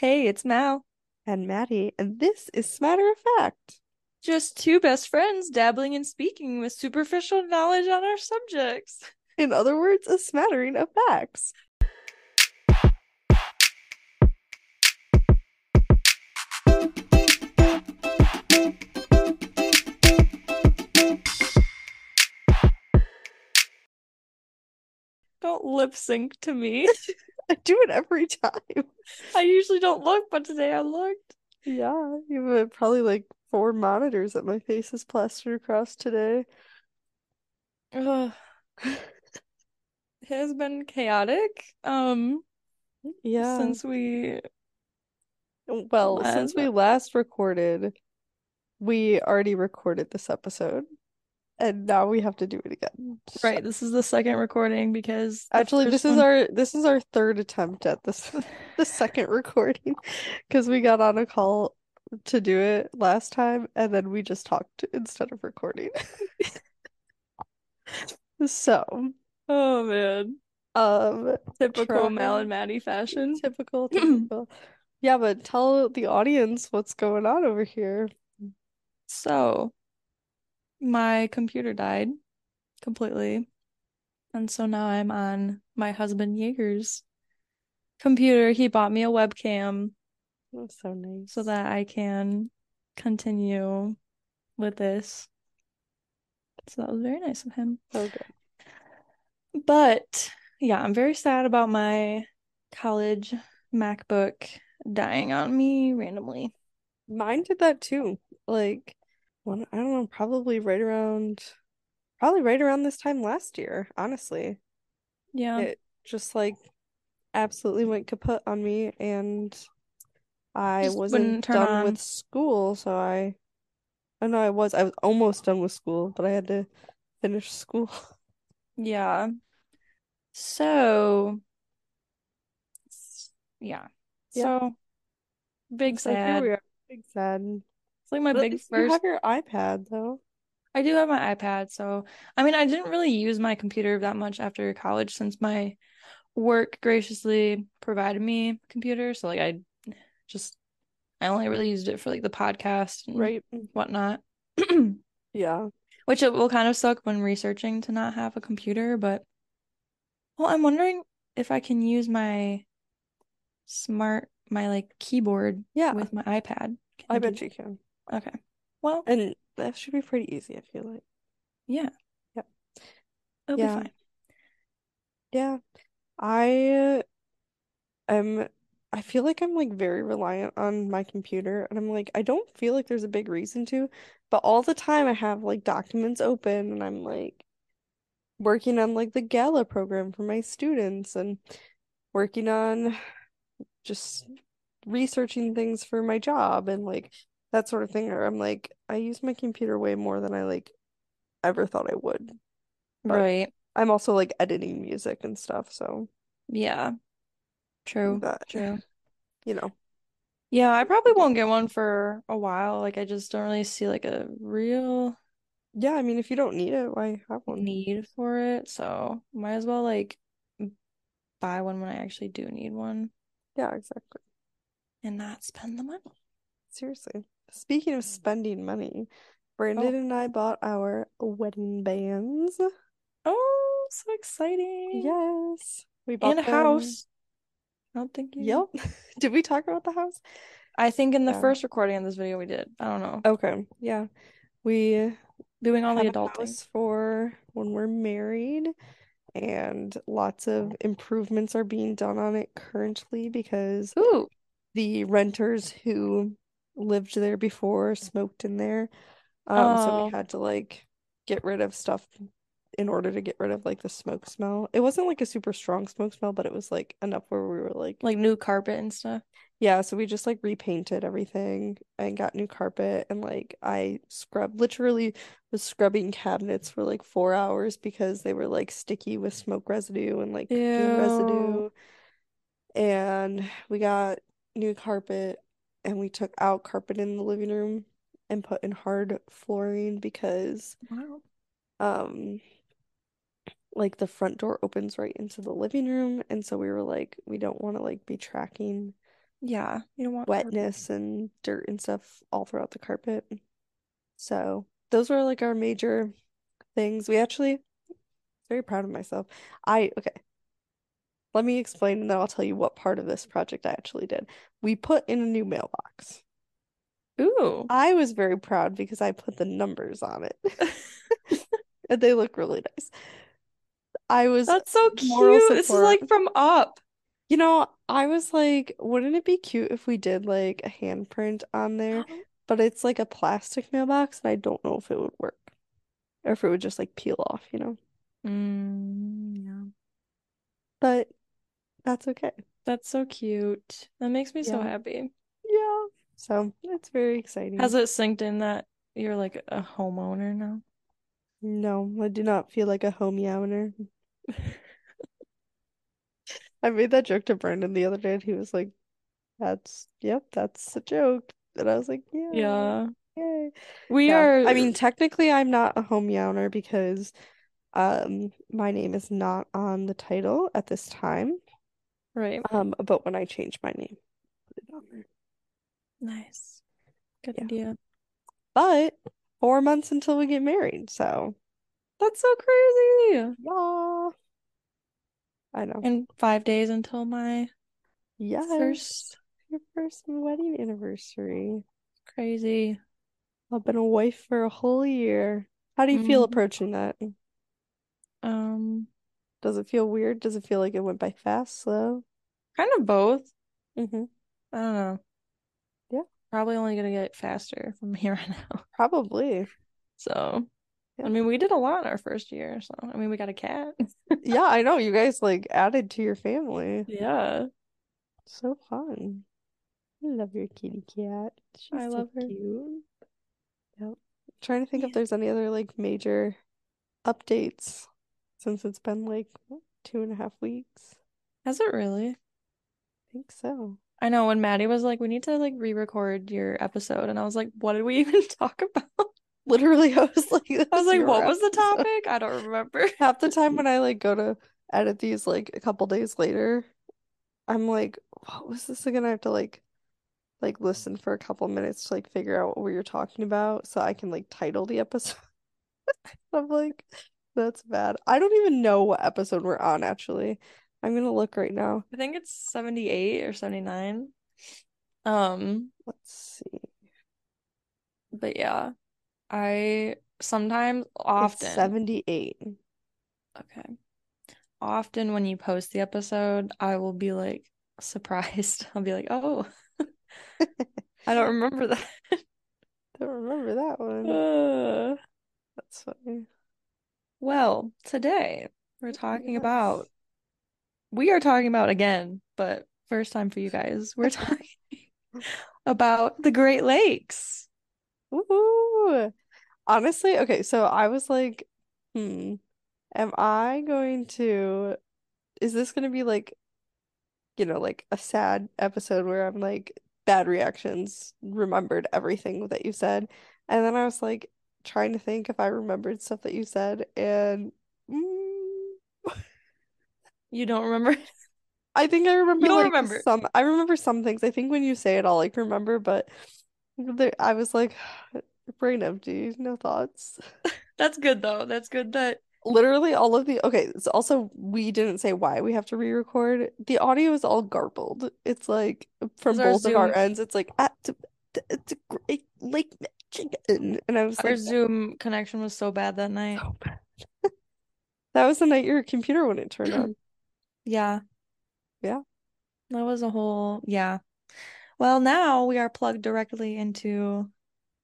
Hey, it's Mal. and Maddie, and this is Smatter of Fact. Just two best friends dabbling in speaking with superficial knowledge on our subjects. In other words, a smattering of facts. Don't lip sync to me. I do it every time. I usually don't look, but today I looked. Yeah, you have probably like four monitors that my face is plastered across today. Ugh. It has been chaotic. Um, Yeah. since we Well, since we last recorded, we already recorded this episode, and now we have to do it again. right, this is the second recording because Actually, this is one- our this is our third attempt at this the second recording because we got on a call to do it last time and then we just talked instead of recording. So, Oh man, um, typical Try- Mal and Maddie fashion. typical, typical. Yeah, but tell the audience what's going on over here. So, my computer died completely. And so now I'm on my husband Jaeger's computer. He bought me a webcam That's so nice. so that I can continue with this. So that was very nice of him. Okay. But yeah, I'm very sad about my college MacBook dying on me randomly. Mine did that too. Like, one, I don't know, probably right around, probably right around this time last year, honestly. Yeah. It just like absolutely went kaput on me, and I Just wasn't done on. with school, so I, oh, I know I was, I was almost done with school, but I had to finish school. Yeah. So, yeah. Yeah. So, big So here sad. we are, big sad. It's like my But big least you have your iPad though. I do have my iPad, so I mean, I didn't really use my computer that much after college since my work graciously provided me a computer. So, like, I just, I only really used it for like the podcast and Right? Mm. whatnot. Yeah. Which it will kind of suck when researching to not have a computer, but well, I'm wondering if I can use my smart, my like keyboard Yeah. with my iPad. Can I do bet you can. Okay. Well, And that should be pretty easy, I feel like. yeah. Yep. It'll be Yeah. fine. Yeah. I am I feel like I'm like very reliant on my computer and I'm like I don't feel like there's a big reason to, but all the time I have like documents open and I'm like working on like the Gala program for my students and working on just researching things for my job and like that sort of thing or I'm like I use my computer way more than I like ever thought I would. But- Right. I'm also like editing music and stuff, so Yeah. True. that True. you know. Yeah, I probably won't get one for a while. Like, I just don't really see like a real Yeah, I mean, if you don't need it, why have one? need for it. So, might as well like buy one when I actually do need one Yeah, exactly. and not spend the money. Seriously. Speaking of mm-hmm. spending money, Brandon Oh. and I bought our wedding bands. Oh, so exciting. Yes. We bought And a house. I don't think you. Yep. Did we talk about the house? I think in the Yeah. first recording of this video we did. I don't know. Okay. Yeah. We Doing all the have a adulting. house for when we're married, and lots of improvements are being done on it currently because Ooh. the renters who lived there before smoked in there. Um, so Oh. we had to like get rid of stuff in order to get rid of like the smoke smell. It wasn't like a super strong smoke smell, but it was like enough where we were like, Like new carpet and stuff. yeah, so we just like repainted everything and got new carpet and like I scrubbed literally was scrubbing cabinets for like four hours because they were like sticky with smoke residue and like residue. And we got new carpet and we took out carpet in the living room and put in hard flooring because Wow. um like the front door opens right into the living room and so we were like we don't want to like be tracking Yeah, you don't want carpet. wetness and dirt and stuff all throughout the carpet. So those were like our major things. We actually very proud of myself. I okay. Let me explain and then I'll tell you what part of this project I actually did. We put in a new mailbox. Ooh. I was very proud because I put the numbers on it. And they look really nice. I was That's so cute. This is like from Up. You know, I was like, wouldn't it be cute if we did like a handprint on there? But it's like a plastic mailbox, and I don't know if it would work. Or if it would just like peel off, you know? Mm, yeah. But that's okay. That's so cute. That makes me so happy. Yeah. So it's very exciting. Has it synced in that you're like a homeowner now? No, I do not feel like a homey-owner. I made that joke to Brandon the other day, and he was like, That's, yep, that's a joke. And I was like, Yeah, Yeah. yay. We Yeah. are I mean, technically, I'm not a homey-owner because um my name is not on the title at this time. Right. Um, but when I change my name, put it on there. Nice. Good Yeah. idea. But four months until we get married, so That's so crazy. yeah. I know. And five days until my Yes. first Your first wedding anniversary. crazy. I've been a wife for a whole year. How do you feel Mhm. approaching that? Um, Does it feel weird? Does it feel like it went by fast, slow? kind of both. Mm-hmm. I don't know. Yeah. Probably only gonna get faster from here on out. Probably. So, Yeah. I mean, we did a lot in our first year. So, I mean, we got a cat. Yeah, I know. You guys like added to your family. Yeah. So fun. I love your kitty cat. She's I so love her. cute. Yep. Trying to think if there's any other like major updates since it's been like what, two and a half weeks. Has it really? I think so. I know when Maddie was like, we need to like re-record your episode, and I was like, what did we even talk about? Literally, I was like, I was like, what was the topic? I don't remember. Half the time when I like go to edit these like a couple days later, I'm like, what was this again? I have to like like listen for a couple minutes to like figure out what we were talking about so I can like title the episode. I'm like, that's bad. I don't even know what episode we're on actually. I'm gonna look right now. I think it's 78 or 79. Um, Let's see. but yeah, I sometimes It's often 78. okay. Often when you post the episode, I will be like surprised. I'll be like, "Oh, I don't remember that." Don't remember that one. Uh, That's funny. Well, today we're talking Yes. about we are talking about again, but first time for you guys. We're talking about the Great Lakes. Ooh. Honestly, okay, so I was like, hmm, am I going to, is this going to be like, you know, like a sad episode where I'm like, bad reactions, remembered everything that you said. And then I was like, trying to think if I remembered stuff that you said, and mm, You don't remember? I think I remember You'll like remember. some, I remember some things. I think when you say it, I'll like remember, but there, I was like, brain empty, no thoughts. That's good though. That's good that Literally all of the okay, it's also we didn't say why we have to re-record. The audio is all garbled. It's like from both of our ends, it's like at the, it's a great Lake Michigan. And I was our like, Zoom connection was so bad that night. so bad. That was the night your computer wouldn't turn on. Yeah. Yeah. That was a whole, yeah. Well, now we are plugged directly into,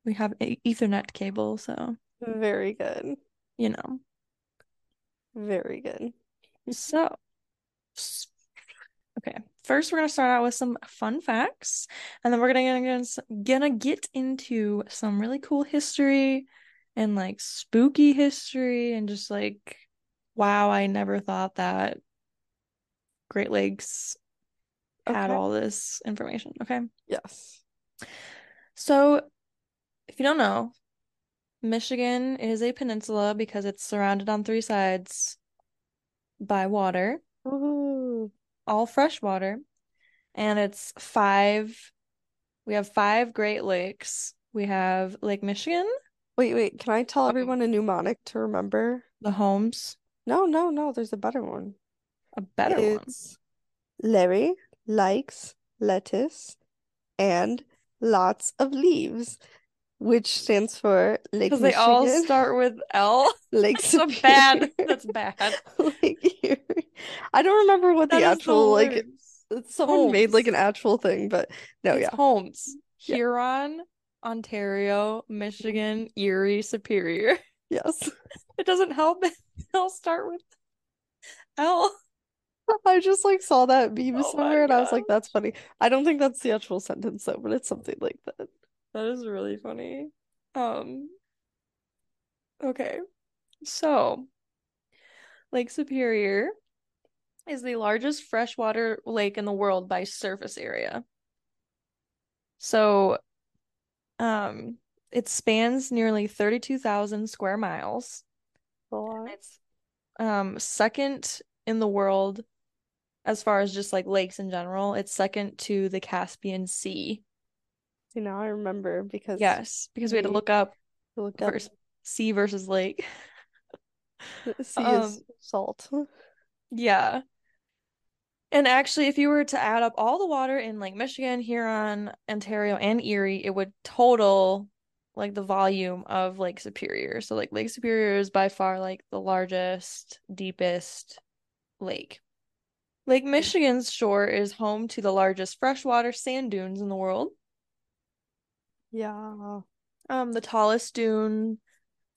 we have a Ethernet cable, so, Very good. you know. Very good. So, okay. First, we're gonna start out with some fun facts, and then we're gonna gonna, gonna get into some really cool history and like spooky history and just like, wow, I never thought that Great Lakes had all this information. Okay. Yes. So, if you don't know, Michigan is a peninsula because it's surrounded on three sides by water, Ooh. All fresh water. and it's five. We have five Great Lakes. We have Lake Michigan, Wait, wait, can I tell um, everyone a mnemonic to remember? the homes. No, no, no, there's a better one. a better one. Larry likes lettuce and lots of leaves, which stands for Lake Because they all start with L. Lake That's a bad. That's bad. Lake Erie. I don't remember what That the actual like someone made like an actual thing, but no, It's yeah. HOMES. Yeah. Huron, Ontario, Michigan, Erie, Superior. Yes. It doesn't help. They'll start with L. I just like saw that meme Oh somewhere and I was like, that's funny. I don't think that's the actual sentence though, but it's something like that. That is really funny. Um, okay. So, Lake Superior is the largest freshwater lake in the world by surface area. So, um, it spans nearly 32,000 square miles. It's um second in the world as far as just like lakes in general. It's second to the Caspian Sea. See, now I remember because Yes, because we had to look up looked up versus sea versus lake. sea Um, is salt. yeah. And actually, if you were to add up all the water in Lake Michigan, Huron, Ontario, and Erie, it would total like the volume of Lake Superior. So like Lake Superior is by far like the largest, deepest lake. Lake Michigan's shore is home to the largest freshwater sand dunes in the world. Yeah. Um, the tallest dune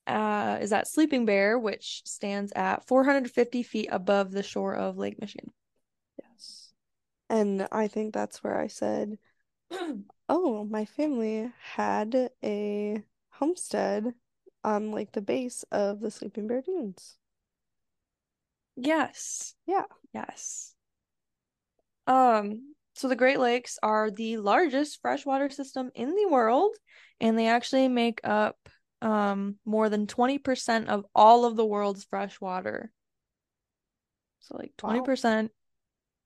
uh is at Sleeping Bear, which stands at 450 feet above the shore of Lake Michigan. Yes. And I think that's where I said, oh, my family had a homestead on like the base of the Sleeping Bear Dunes. Yes. Yeah. Yes. Um, so the Great Lakes are the largest freshwater system in the world, and they actually make up um more than 20% of all of the world's freshwater. So like 20%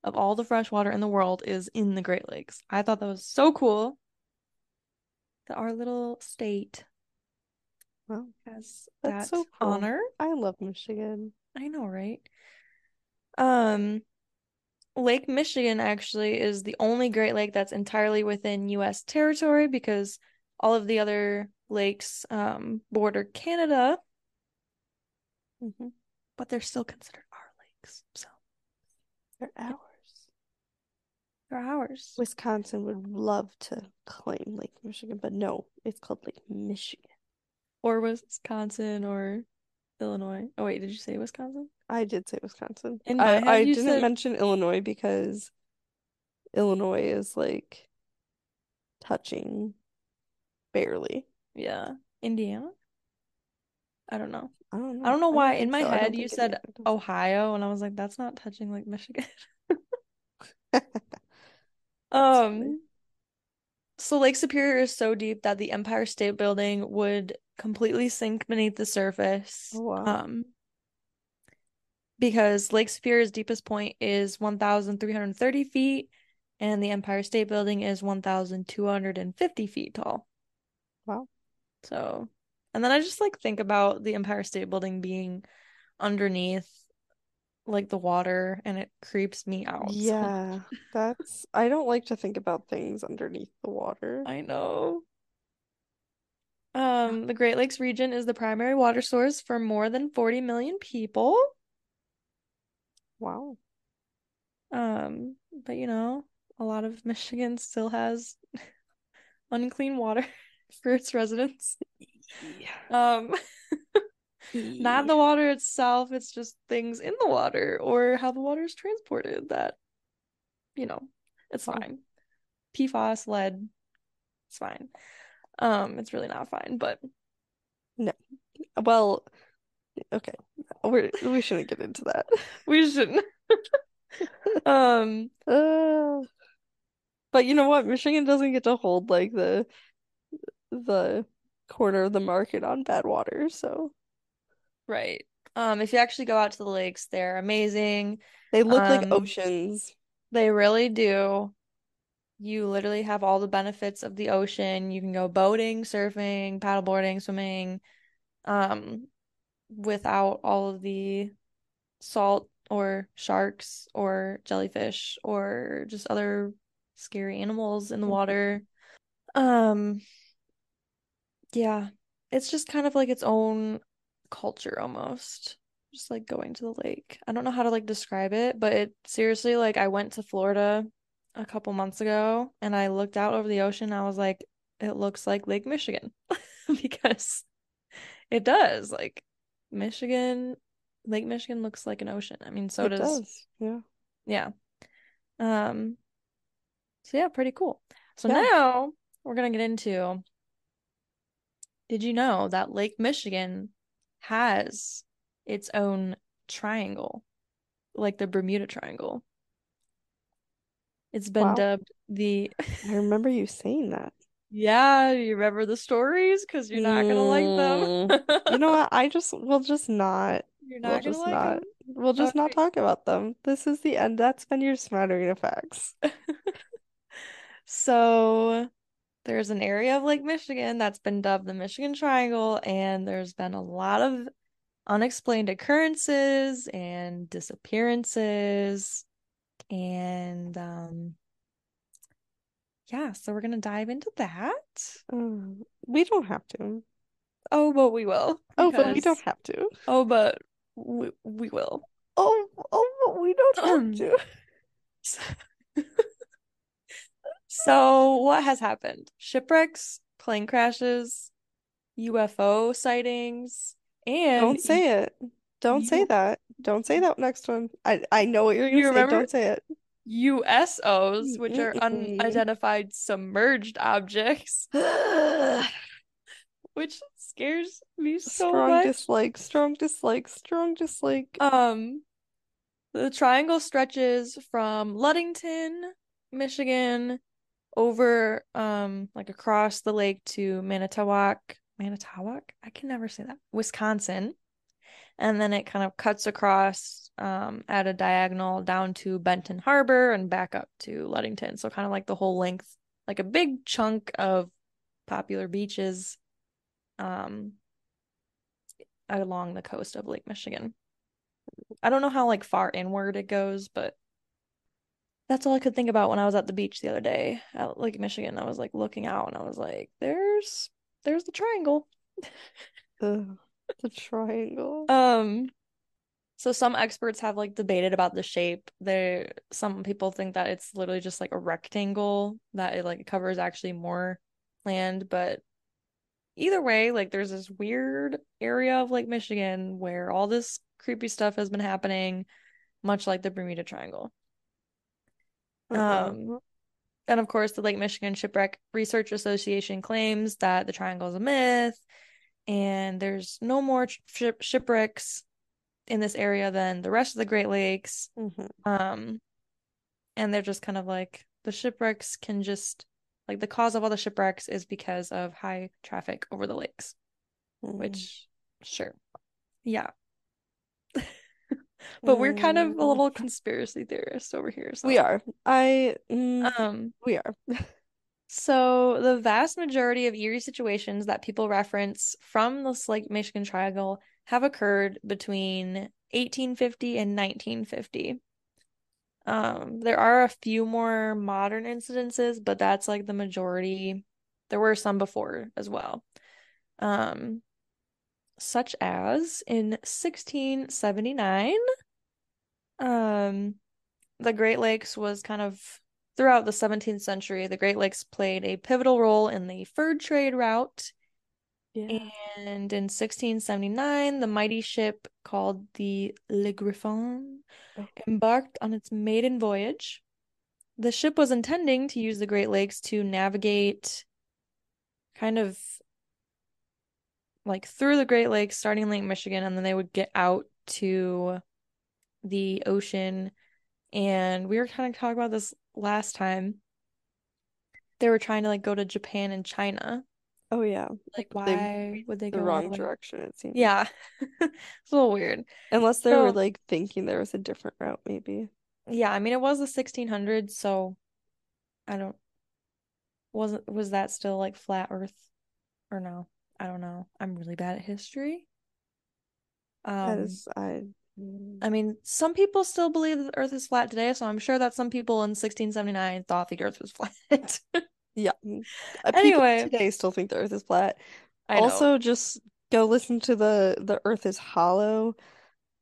of all the freshwater in the world is in the Great Lakes. I thought that was so cool that our little state well, has That's that so cool. honor. I love Michigan. I know, right? Um, Lake Michigan actually is the only Great Lake that's entirely within US territory because all of the other lakes um border Canada, hmm but they're still considered our lakes. So They're ours. they're ours. Wisconsin would love to claim Lake Michigan, but no, it's called Lake Michigan. Or Wisconsin or Illinois. Oh wait, did you say Wisconsin? I did say Wisconsin. In my I, head, I didn't said mention Illinois because Illinois is like touching barely. yeah, Indiana. I don't know. I don't I know. don't know why don't in my so. Head you said Indiana. Ohio, and I was like, that's not touching like Michigan. Um, so Lake Superior is so deep that the Empire State Building would completely sink beneath the surface. Oh wow. Um, because Lake Superior's deepest point is 1,330 feet, and the Empire State Building is 1,250 feet tall. Wow. So, and then I just like think about the Empire State Building being underneath like the water, and it creeps me out Yeah, that's I don't like to think about things underneath the water. I know. Um, the Great Lakes region is the primary water source for more than 40 million people. Wow. Um, but you know, a lot of Michigan still has unclean water for its residents. Yeah. Um, not the water itself, it's just things in the water or how the water is transported that, you know, it's Wow. fine. PFAS, lead, it's fine. Um, it's really not fine, but no. Well, okay. We're we shouldn't get into that. we shouldn't. Um, Uh, but you know what? Michigan doesn't get to hold like the the corner of the market on bad water, so right. Um, if you actually go out to the lakes, they're amazing. they look like Um, oceans. They really do. You literally have all the benefits of the ocean. You can go boating, surfing, paddleboarding, swimming, um, without all of the salt or sharks or jellyfish or just other scary animals in the water. Um, yeah, it's just kind of like its own culture almost. Just like going to the lake. I don't know how to like describe it, but it seriously like I went to Florida a couple months ago and I looked out over the ocean. I was like, it looks like Lake Michigan because it does. Like Michigan, Lake Michigan looks like an ocean. I mean, so It does does. Yeah. yeah. Um, so yeah, pretty cool. So Yeah. now we're gonna get into did you know that Lake Michigan has its own triangle, like the Bermuda Triangle? It's been Wow. dubbed the I remember you saying that. Yeah, you remember the stories? Because you're not gonna like them. You know what? I just we'll just not. You're We'll not gonna just like not. them. We'll just not talk about them. This is the end. That's been your smattering of facts. So there's an area of Lake Michigan that's been dubbed the Michigan Triangle, and there's been a lot of unexplained occurrences and disappearances. And um yeah, so we're gonna dive into that. Um, we don't have to. Oh, but we will. Oh, but we don't have to. Oh, but we, we will. Oh, oh, but we don't have to. So, what has happened? Shipwrecks, plane crashes, UFO sightings, and Don't say it. Don't say that. Don't say that next one. I I know what you're You gonna say. remember- Don't say it. USOs, which are unidentified submerged objects, which scares me so Strong much. dislike, strong dislike, strong dislike. Um, the triangle stretches from Ludington, Michigan, over um like across the lake to Manitowoc, Manitowoc? I can never say that. Wisconsin. And then it kind of cuts across um at a diagonal down to Benton Harbor and back up to Ludington. So kind of like the whole length, like a big chunk of popular beaches um along the coast of Lake Michigan. I don't know how like far inward it goes, but that's all I could think about when I was at the beach the other day at Lake Michigan. I was like looking out and I was like, there's there's the triangle. The triangle. Um so some experts have like debated about the shape. There some people think that it's literally just like a rectangle that it like covers actually more land, but either way, like there's this weird area of Lake Michigan where all this creepy stuff has been happening, much like the Bermuda Triangle. Um, and of course, the Lake Michigan Shipwreck Research Association claims that the triangle is a myth, and there's no more ship shipwrecks in this area than the rest of the Great Lakes. Mhm. Um, and they're just kind of like the shipwrecks can just like the cause of all the shipwrecks is because of high traffic over the lakes, Mhm. which sure, yeah. But we're kind of a Mm. little conspiracy theorists over here, so We are. I mm, um. we are. So, the vast majority of eerie situations that people reference from the Lake Michigan Triangle have occurred between 1850 and 1950. Um, there are a few more modern incidences, but that's like the majority. There were some before as well. Um, such as in 1679, um, the Great Lakes was kind of throughout the 17th century, the Great Lakes played a pivotal role in the fur trade route. Yeah. And in 1679, the mighty ship called the Le Griffon embarked on its maiden voyage. The ship was intending to use the Great Lakes to navigate kind of like through the Great Lakes, starting in Lake Michigan, and then they would get out to the ocean. And we were kind of talking about this last time. They were trying to like go to Japan and China. Oh yeah. Like, But they why would they The go the wrong way- direction, it seems. Yeah. It's a little weird. Unless they were like thinking there was a different route, maybe. Yeah, I mean it was the 1600s, so I don't wasn't was that still like flat Earth or no? I don't know. I'm really bad at history. That Um, is, I, I mean, some people still believe the Earth is flat today, so I'm sure that some people in 1679 thought the Earth was flat. yeah. Uh, People Anyway, today still think the Earth is flat. I know. Also, just go listen to the the Earth is Hollow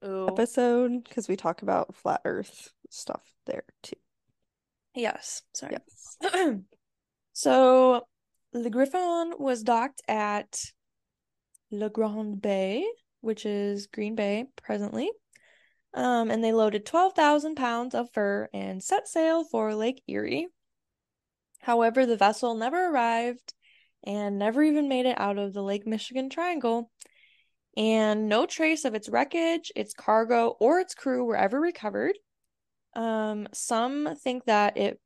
Ooh. episode because we talk about flat Earth stuff there too. Yes, sorry. Yes. So the Griffon was docked at Le Grand Bay, which is Green Bay presently. Um, and they loaded 12,000 pounds of fur and set sail for Lake Erie. However, the vessel never arrived and never even made it out of the Lake Michigan Triangle. And no trace of its wreckage, its cargo, or its crew were ever recovered. Um, some think that it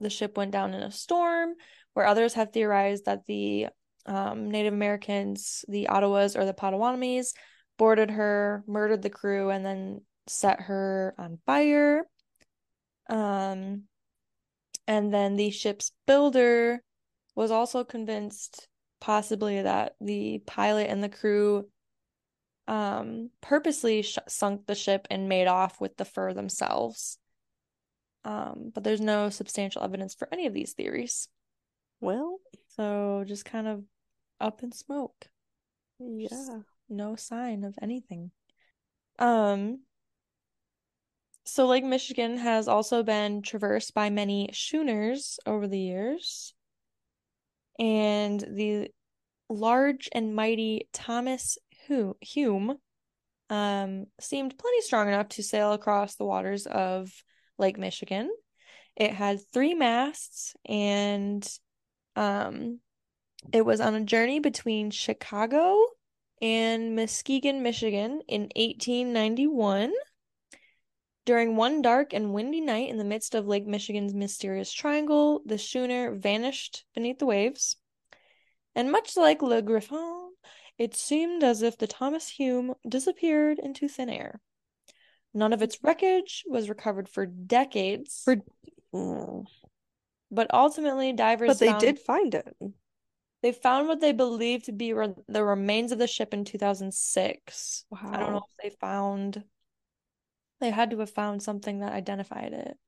the ship went down in a storm, where others have theorized that the um, Native Americans, the Ottawas or the Potawatomis, boarded her, murdered the crew, and then set her on fire. Um, and then the ship's builder was also convinced, possibly, that the pilot and the crew um, purposely sh sunk the ship and made off with the fur themselves. Um, but there's no substantial evidence for any of these theories. Well, So just kind of up in smoke. yeah. No sign of anything. Um, so Lake Michigan has also been traversed by many schooners over the years. And the large and mighty Thomas Hume um, seemed plenty strong enough to sail across the waters of Lake Michigan. It had three masts and um, it was on a journey between Chicago and Muskegon, Michigan in 1891. During one dark and windy night in the midst of Lake Michigan's mysterious triangle, the schooner vanished beneath the waves. And much like Le Griffon, it seemed as if the Thomas Hume disappeared into thin air. None of its wreckage was recovered for decades, For Mm. but ultimately divers But they found did find it. They found what they believed to be re- the remains of the ship in 2006. Wow. I don't know if they found they had to have found something that identified it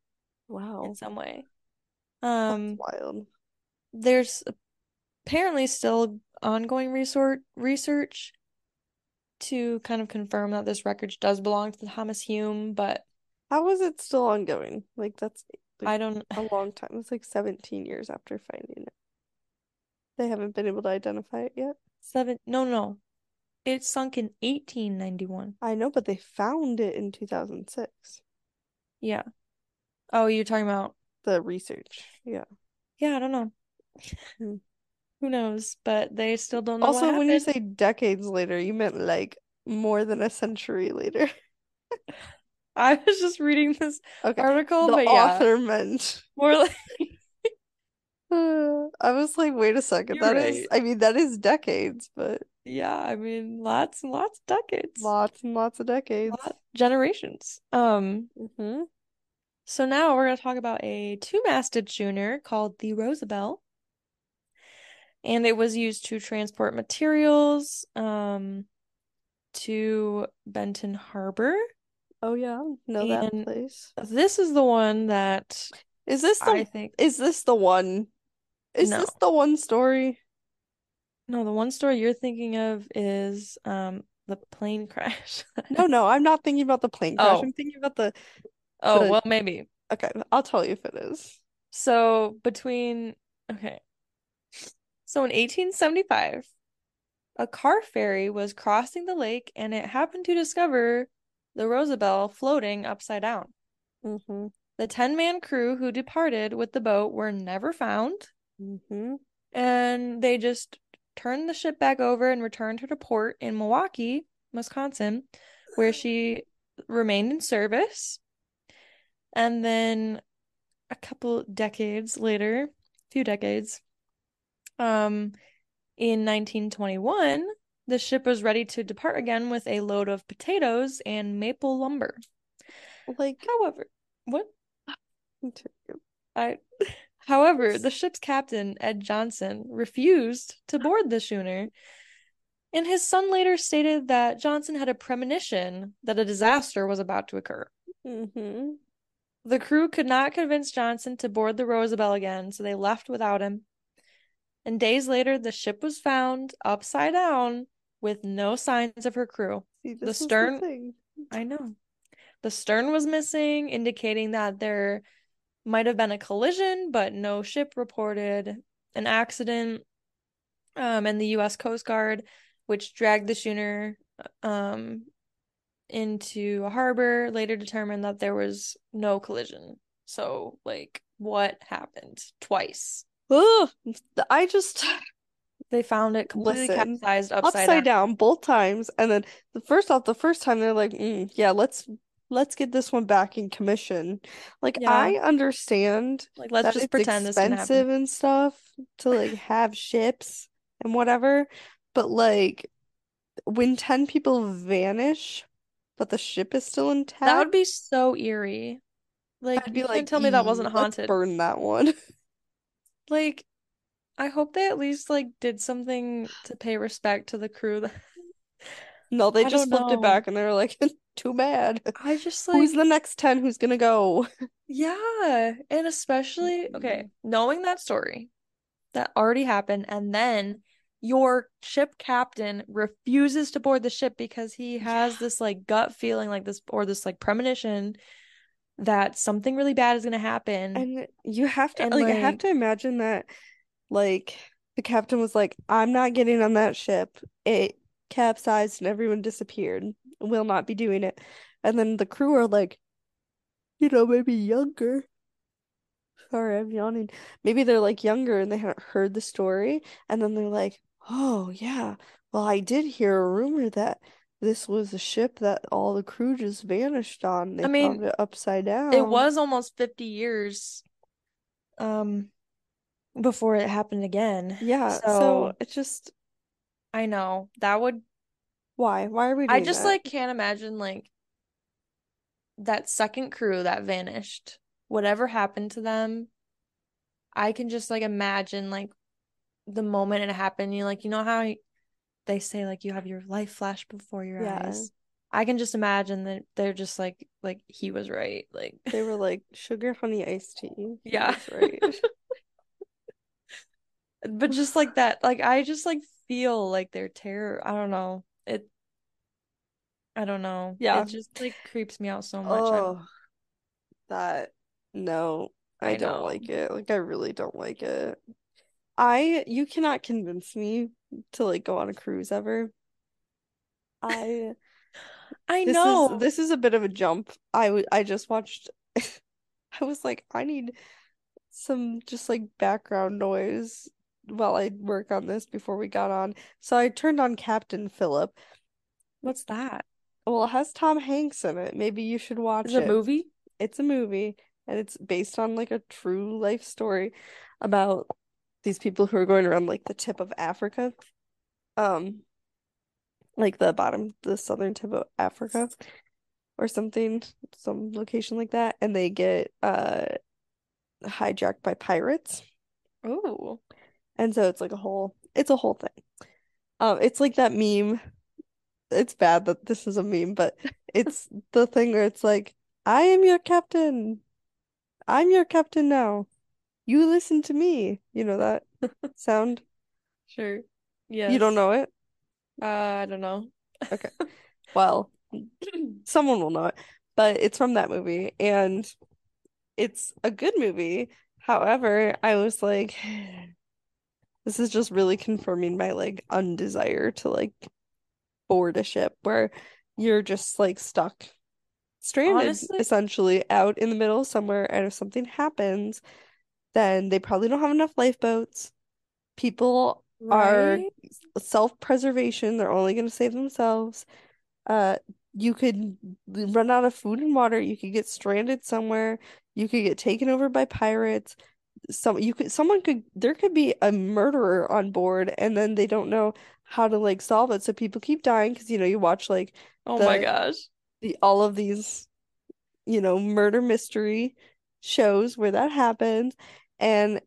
Wow. in some way. That's Um, wild. there's apparently still ongoing resort research to kind of confirm that this wreckage does belong to the Thomas Hume, but How is it still ongoing? Like that's like I don't a long time. It's like 17 years after finding it. They haven't been able to identify it yet. seven no no. It sunk in 1891. I know, but they found it in 2006. Yeah. Oh, you're talking about The research. Yeah. yeah, I don't know. Hmm. Who knows? But they still don't know what Also, when you say decades later, you meant like more than a century later. I was just reading this Okay. article, The but yeah, author meant. more like I was like, wait a second. You're That is, right. I mean, that is decades, but yeah, I mean lots and lots of decades. lots and lots of decades. Lot- generations. Um, hmm so now we're gonna talk about a two-masted schooner called the Rosabelle. And it was used to transport materials um to Benton Harbor. Oh yeah, know that place. this is the one that Is this the I think is this the one? Is No. this the one story? no, the one story you're thinking of is um the plane crash. No, no, I'm not thinking about the plane crash. Oh. I'm thinking about the Oh, The- well, maybe. Okay, I'll tell you if it is. So between okay. So in 1875, a car ferry was crossing the lake and it happened to discover the Rosabelle floating upside down. Mm-hmm. The 10-man crew who departed with the boat were never found, Mm-hmm. and they just turned the ship back over and returned her to port in Milwaukee, Wisconsin, where she remained in service. And then a couple decades later, a few decades, um, in 1921, the ship was ready to depart again with a load of potatoes and maple lumber. Like, However, what I However, the ship's captain, Ed Johnson, refused to board the schooner. And his son later stated that Johnson had a premonition that a disaster was about to occur. Mm-hmm. The crew could not convince Johnson to board the Rosabelle again, so they left without him. And days later, the ship was found upside down with no signs of her crew. See, The stern-. I know. The stern was missing, indicating that there might have been a collision, but no ship reported an accident. Um, and the U.S. Coast Guard, which dragged the schooner um, into a harbor, later determined that there was no collision. So, like, what happened twice? Ugh, I just They found it completely Listen, capsized upside, upside down. down both times, and then the first off, the first time they're like, mm, "Yeah, let's let's get this one back in commission." Like Yeah. I understand Like, let's just pretend this expensive happen. and stuff to like have ships and whatever, but like when 10 people vanish, but the ship is still intact, That would be so eerie. Like, I'd be you like, tell me that mm, wasn't let's haunted. burn that one. Like, I hope they at least like did something to pay respect to the crew. that- No, they I just flipped it back and they were like, "Too bad. I just like Who's the next 10 who's gonna go?" yeah, and especially okay, knowing that story that already happened, and then your ship captain refuses to board the ship because he has Yeah. this like gut feeling like this or this like premonition that something really bad is gonna happen. And you have to And, like I have to imagine that like the captain was like, I'm not getting on that ship. It capsized and everyone disappeared. We'll not be doing it. And then the crew are like, you know, maybe younger. Sorry, I'm yawning. Maybe they're like younger and they haven't heard the story. And then they're like, oh, yeah. Well, I did hear a rumor that this was a ship that all the crew just vanished on. They I mean, it upside down. it was almost 50 years um before it happened again. Yeah, so So it's just I know that would why? Why are we I just that? like can't imagine like that second crew that vanished. Whatever happened to them, I can just like imagine like the moment it happened. You like you know how they say like you have your life flash before your Yeah. eyes. I can just imagine that they're just like like he was right. Like They were like sugar honey iced tea. Yeah. That's right. but just like that like i just like feel like their terror i don't know it i don't know Yeah. it just like creeps me out so much I'm- Oh, that no, I, I don't know. like it. Like I really don't like it. I you cannot convince me to like go on a cruise ever. I i this know is this is a bit of a jump. I w I just watched I was like I need some just like background noise while I work on this before we got on. So I turned on Captain Phillip. what's that Well, it has Tom Hanks in it. Maybe you should watch is it a movie It's a movie and it's based on like a true life story about these people who are going around like the tip of Africa. Um like the bottom, the southern tip of Africa or something, some location like that, and they get uh hijacked by pirates. oh And so it's like a whole it's a whole thing. Um it's like that meme. It's bad that this is a meme, but it's the thing where it's like, I am your captain. I'm your captain now. You listen to me. You know that sound? sure Yeah. You don't know it? uh i don't know Okay. Well, someone will know it. But it's from that movie and it's a good movie. However, I was like, this is just really confirming my like undesire to like board a ship where you're just like stuck, stranded Honestly- essentially out in the middle somewhere. And if something happens, then they probably don't have enough lifeboats. People are self-preservation. They're only going to save themselves. Uh, you could run out of food and water. You could get stranded somewhere. You could get taken over by pirates. Some you could someone could there could be a murderer on board and then they don't know how to like solve it. So people keep dying because you know you watch like oh my gosh the all of these you know murder mystery shows where that happens and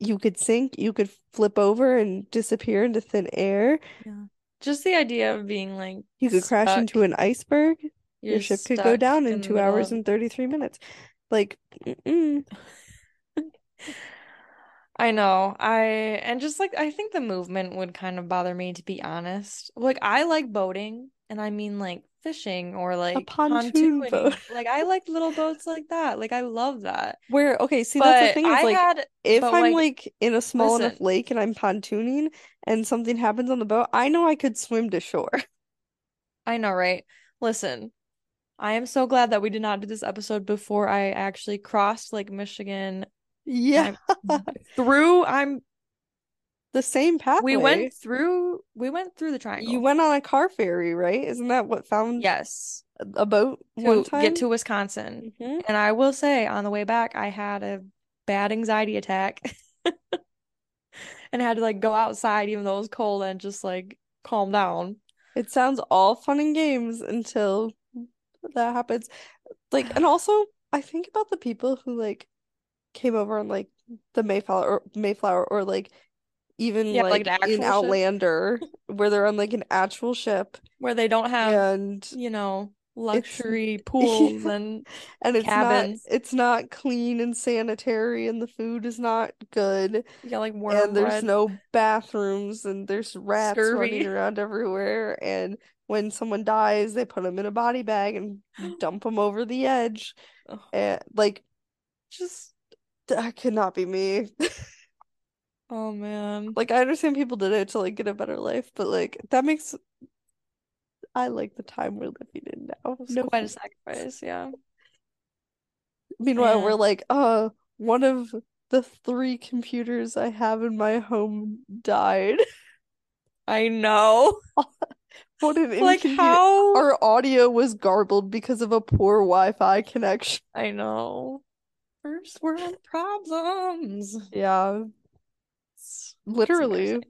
you could sink, you could flip over and disappear into thin air. Yeah. Just the idea of being like You could crash into an iceberg. Your You're ship could go down in in two hours of and 33 minutes. Like, mm-mm. I know. I and just like I think the movement would kind of bother me to be honest. Like I like boating and I mean like fishing or like A pontoon pontooning. boat. Like I like little boats like that. Like I love that. Where, okay, see, that's the thing is I like, had if I'm like like in a small enough lake and I'm pontooning and something happens on the boat, I know I could swim to shore. I know, right? Listen, I am so glad that we did not do this episode before I actually crossed Lake Michigan. Yeah, I'm through I'm the same path. we went through we went through the triangle. You went on a car ferry, right? Isn't that what found Yes. a boat one to time? get to Wisconsin. Mhm. And I will say on the way back, I had a bad anxiety attack and had to like go outside even though it was cold and just like calm down. It sounds all fun and games until that happens. Like, and also, I think about the people who like came over on like the Mayflower or Mayflower or like even Yeah, like like an in ship? Outlander where they're on like an actual ship where they don't have, and you know, luxury pools and and it's not it's not clean and sanitary and the food is not good. You got like and there's bread, no bathrooms and there's rats running around everywhere and when someone dies they put them in a body bag and dump them over the edge. Ugh, and like just that could not be me oh man. like I understand people did it to like get a better life but like that makes I like the time we're living in now no quite a sacrifice, yeah. Meanwhile, we're like, uh, one of the three computers I have in my home died. I know. What an Like how Our audio was garbled because of a poor Wi-Fi connection. I know. First world problems. Yeah, It's, literally.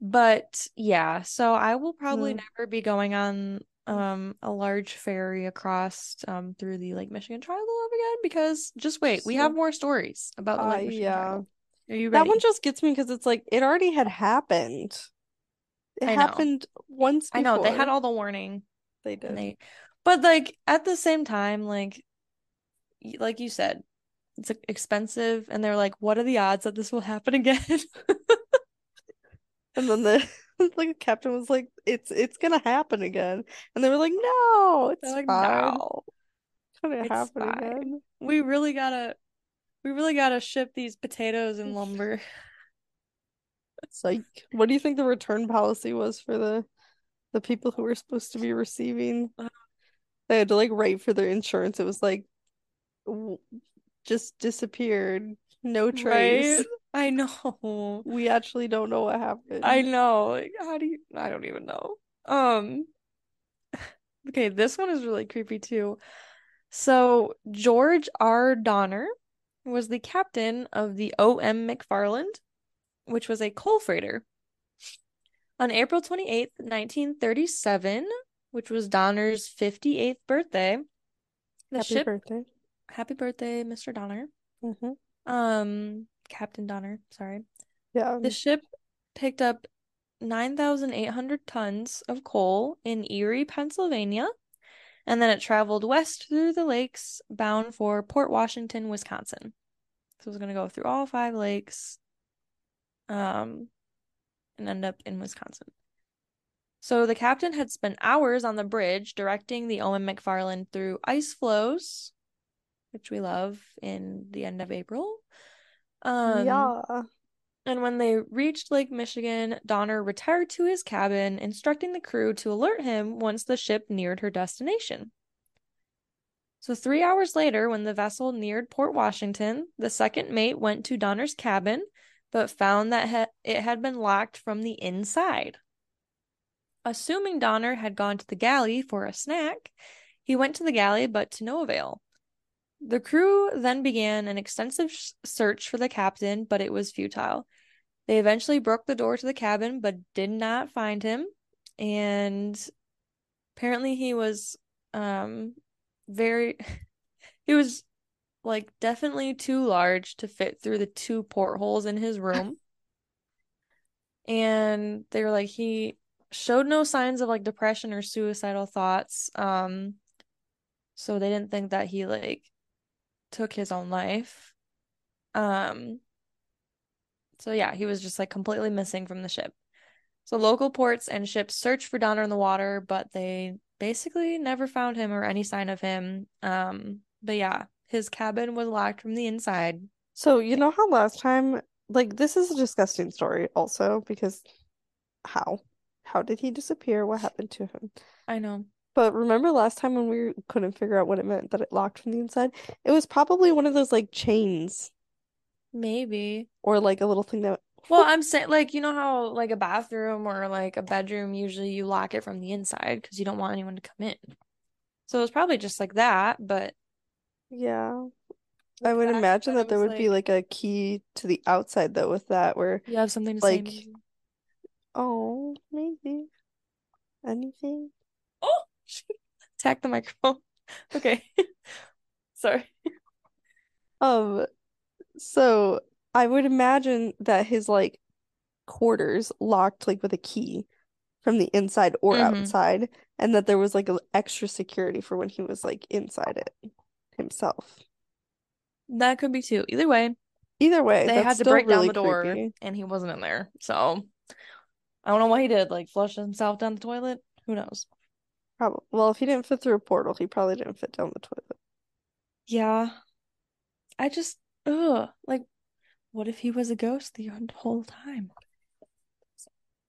But yeah, so I will probably Yeah. never be going on um a large ferry across um through the Lake Michigan Triangle again because just wait, we have more stories about the uh, Lake Michigan yeah. Triangle. Are you That one just gets me because it's like it already had happened. It I know. happened once I know they had all the warning They did. they but like at the same time like like you said it's expensive and they're like what are the odds that this will happen again? And then the like the captain was like, "It's it's gonna happen again," and they were like, "No, it's like fine. no. It's gonna It's happen fine. again." We really gotta we really gotta ship these potatoes and lumber. It's like, What do you think the return policy was for the the people who were supposed to be receiving? Uh, They had to like write for their insurance. It was like just disappeared, no trace. Right? I know. We actually don't know what happened. I know. Like, how do you I don't even know. Um, okay, this one is really creepy too. So George R. Donner was the captain of the O.M. McFarland, which was a coal freighter. On April 28th, 1937, which was Donner's 58th birthday, the Happy ship, birthday. Happy birthday, Mr. Donner. hmm Um, Captain Donner, sorry. Yeah. The ship picked up 9,800 tons of coal in Erie, Pennsylvania, and then it traveled west through the lakes bound for Port Washington, Wisconsin. So it was going to go through all five lakes um, and end up in Wisconsin. So the captain had spent hours on the bridge directing the Owen McFarland through ice flows, which we love in the end of April. Um, Yeah. and when they reached Lake Michigan, Donner retired to his cabin, instructing the crew to alert him once the ship neared her destination. So, three hours later, when the vessel neared Port Washington, the second mate went to Donner's cabin, but found that ha- it had been locked from the inside. Assuming Donner had gone to the galley for a snack, he went to the galley, but to no avail. The crew then began an extensive sh- search for the captain, but it was futile. They eventually broke the door to the cabin, but did not find him. And apparently he was um very he was like definitely too large to fit through the two portholes in his room. and they were like he showed no signs of like depression or suicidal thoughts. Um so they didn't think that he like took his own life. Um so yeah, he was just like completely missing from the ship. So local ports and ships searched for Donner in the water, but they basically never found him or any sign of him. Um, but yeah, his cabin was locked from the inside. So, you know how last time, like, this is a disgusting story also because how? How did he disappear? What happened to him? I know. But remember last time when we couldn't figure out what it meant that it locked from the inside? It was probably one of those like chains Maybe. or like a little thing that Well, I'm saying like you know how like a bathroom or like a bedroom usually you lock it from the inside because you don't want anyone to come in. So it was probably just like that, but yeah. I would fact imagine that that there would be like a key to the outside though with that where you have something to like say. maybe. oh maybe anything. Attack the microphone. Okay. Sorry. Um so I would imagine that his like quarters locked like with a key from the inside or Mhm. outside and that there was like an extra security for when he was like inside it himself. That could be too. Either way, Either way, they had to break down the door creepy. and he wasn't in there. So I don't know what he did, like flush himself down the toilet. Who knows? Probably. Well, if he didn't fit through a portal, he probably didn't fit down the toilet. Yeah. I just ugh. Like, what if he was a ghost the whole time?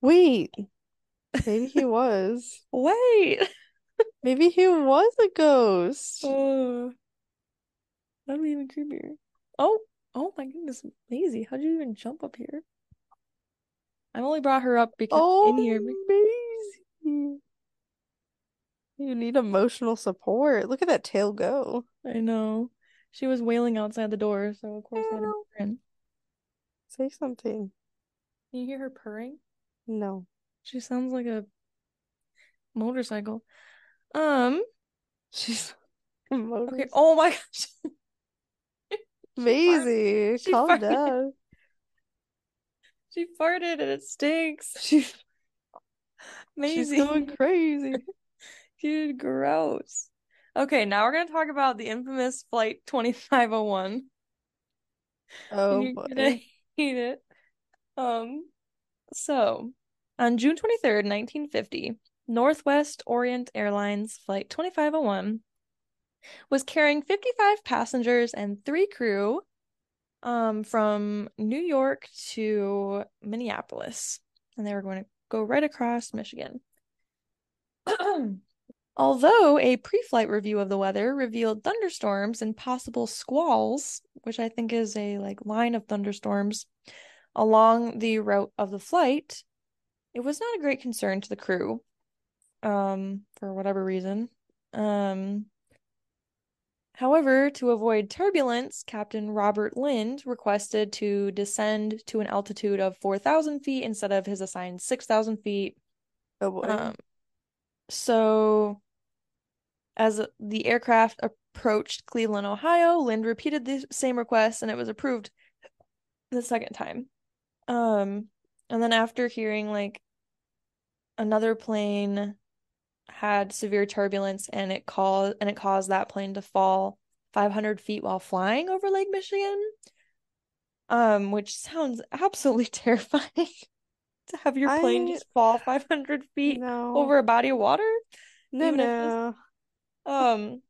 Wait, maybe he was. Wait. Maybe he was a ghost. Oh, that'd be even creepier. Oh, oh my goodness, Maisie, how'd you even jump up here? I only brought her up because Oh, in here. Oh, Maisie. You need emotional support. Look at that tail go. I know. She was wailing outside the door, so of course I had to bring her in. Say something. Can you hear her purring? No. She sounds like a motorcycle. Um, She's okay. Oh my gosh. Maisie, She calm farted. down. She farted and it stinks. She's she's going crazy. Dude, gross. Okay, now we're gonna talk about the infamous Flight 2501. Oh You're boy. gonna hate it. Um, so on June 23rd, 1950, Northwest Orient Airlines Flight 2501 was carrying 55 passengers and three crew um, from New York to Minneapolis. And they were going to go right across Michigan. Although a pre-flight review of the weather revealed thunderstorms and possible squalls, which I think is a like line of thunderstorms along the route of the flight, it was not a great concern to the crew. Um, for whatever reason. Um, however, to avoid turbulence, Captain Robert Lind requested to descend to an altitude of 4,000 feet instead of his assigned 6,000 feet. Oh boy. Um, so as the aircraft approached Cleveland, Ohio, Lind repeated the same request and it was approved the second time. Um, and then after hearing like another plane had severe turbulence and it caused and it caused that plane to fall 500 feet while flying over Lake Michigan. Um, which sounds absolutely terrifying to have your plane I- just fall 500 feet no. over a body of water. No, even if it's- no. Um,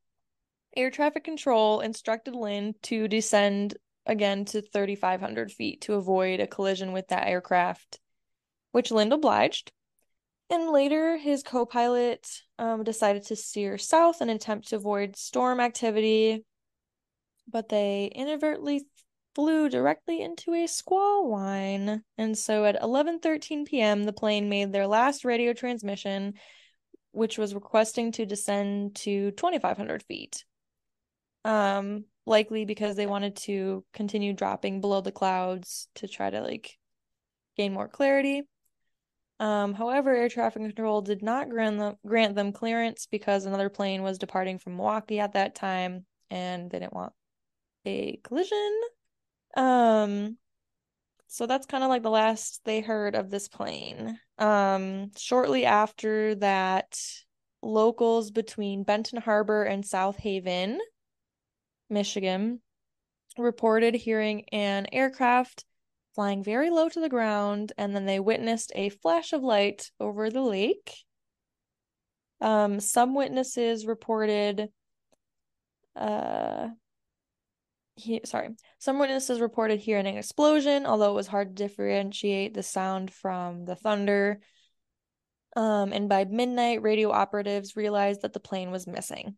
air traffic control instructed Lind to descend again to 3,500 feet to avoid a collision with that aircraft, which Lind obliged. And later, his co pilot um, decided to steer south and attempt to avoid storm activity, but they inadvertently flew directly into a squall line. And so at 11:13 p.m., the plane made their last radio transmission, which was requesting to descend to 2,500 feet. Um, likely because they wanted to continue dropping below the clouds to try to like gain more clarity. Um, however, air traffic control did not grant them grant them clearance because another plane was departing from Milwaukee at that time, and they didn't want a collision. Um, so that's kind of like the last they heard of this plane. Um, shortly after that, locals between Benton Harbor and South Haven, Michigan, reported hearing an aircraft flying very low to the ground, and then they witnessed a flash of light over the lake. Um, some witnesses reported uh he sorry. Some witnesses reported hearing an explosion although it was hard to differentiate the sound from the thunder. Um and by midnight radio operatives realized that the plane was missing.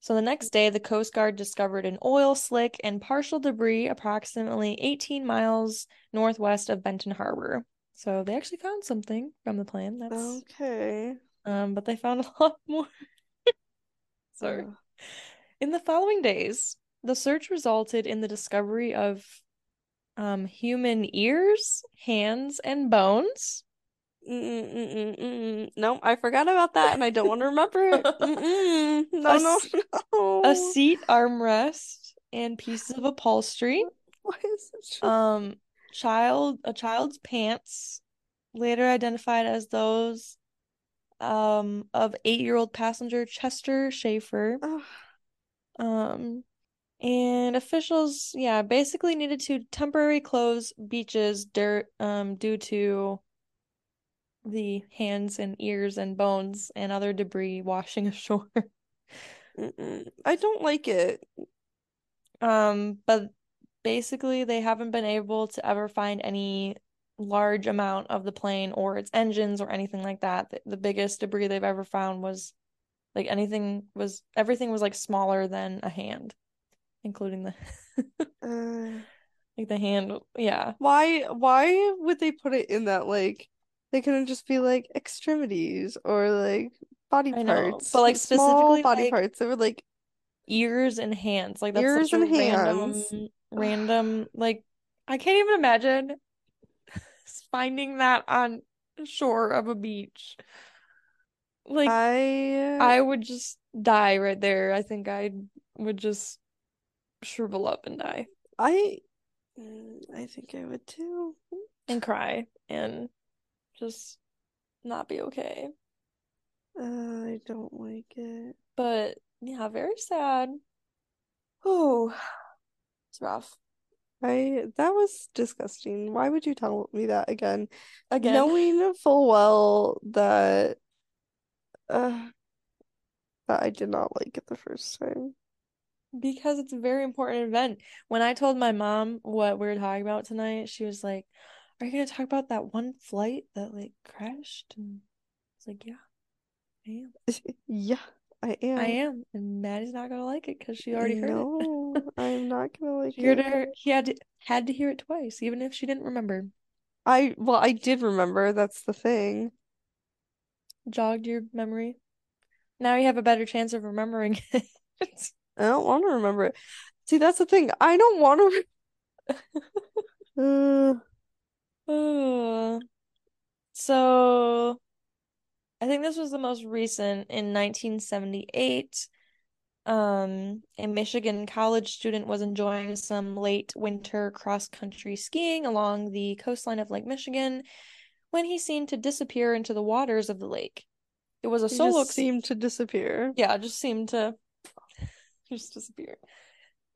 So the next day the coast guard discovered an oil slick and partial debris approximately 18 miles northwest of benton harbor. So they actually found something from the plane. That's Okay. um but they found a lot more. Sorry. In the following days, the search resulted in the discovery of um, human ears, hands, and bones. No, I forgot about that and I don't want to remember it. Mm-mm. No, A no, no. A seat armrest and pieces of upholstery. Why is it. Um, child, a child's pants, later identified as those um of eight-year-old passenger Chester Schaefer. Um, and officials, yeah, basically needed to temporarily close beaches dirt um due to the hands and ears and bones and other debris washing ashore. I don't like it. Um, but basically they haven't been able to ever find any large amount of the plane or its engines or anything like that. The, the biggest debris they've ever found was like anything was everything was like smaller than a hand, including the Uh, like the hand. Yeah. why why would they put it in that like they couldn't just be like extremities or like body I know, parts, but, like, specifically, body like, parts. They were like ears and hands. Like that's Ears and random, hands. random. Like I can't even imagine finding that on shore of a beach. Like I I would just die right there. I think I would just shrivel up and die I mm, I think I would too. and cry and just not be okay. Uh, I don't like it. But yeah, very sad. Oh, it's rough. I that was disgusting. Why would you tell me that again? Again. Knowing full well that uh that I did not like it the first time. Because it's a very important event. When I told my mom what we were talking about tonight, she was like, Are you gonna talk about that one flight that like crashed? And I was like, Yeah, I am. Yeah, I am. I am. And Maddie's not gonna like it because she already heard it. No, I'm not gonna like She it. her he had to had to hear it twice, even if she didn't remember. I well, I did remember. That's the thing. Jogged your memory. Now you have a better chance of remembering it. I don't want to remember it. See, that's the thing. I don't want to. Uh, Uh, so I think this was the most recent in 1978. Um, a Michigan college student was enjoying some late winter cross-country skiing along the coastline of Lake Michigan when he seemed to disappear into the waters of the lake. It was a he solo just seemed to disappear. yeah, just seemed to just disappeared.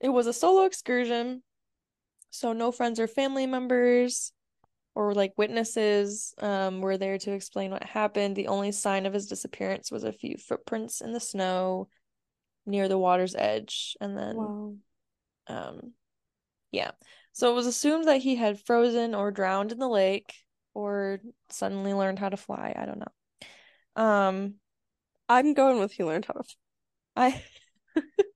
It was a solo excursion, so no friends or family members or like witnesses um were there to explain what happened. The only sign of his disappearance was a few footprints in the snow near the water's edge, and then Wow. um yeah. So it was assumed that he had frozen or drowned in the lake or suddenly learned how to fly. I don't know. Um I'm going with he learned how to. I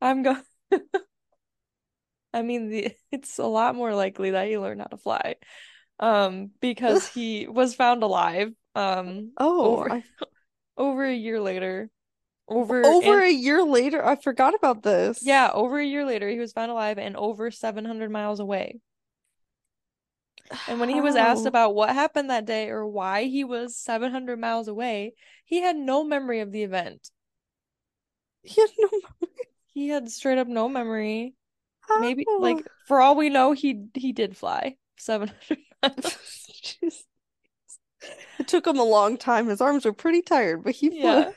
I'm going I mean the it's a lot more likely that he learned how to fly. Um because he was found alive um Oh, over I over a year later. Over over and a year later, I forgot about this. yeah, over a year later he was found alive and over 700 miles away. And when he was asked about what happened that day or why he was 700 miles away, he had no memory of the event. He had no. He had straight up no memory. Maybe Oh. like for all we know, he he did fly 700 miles. It took him a long time. His arms were pretty tired, but he flew. Yeah.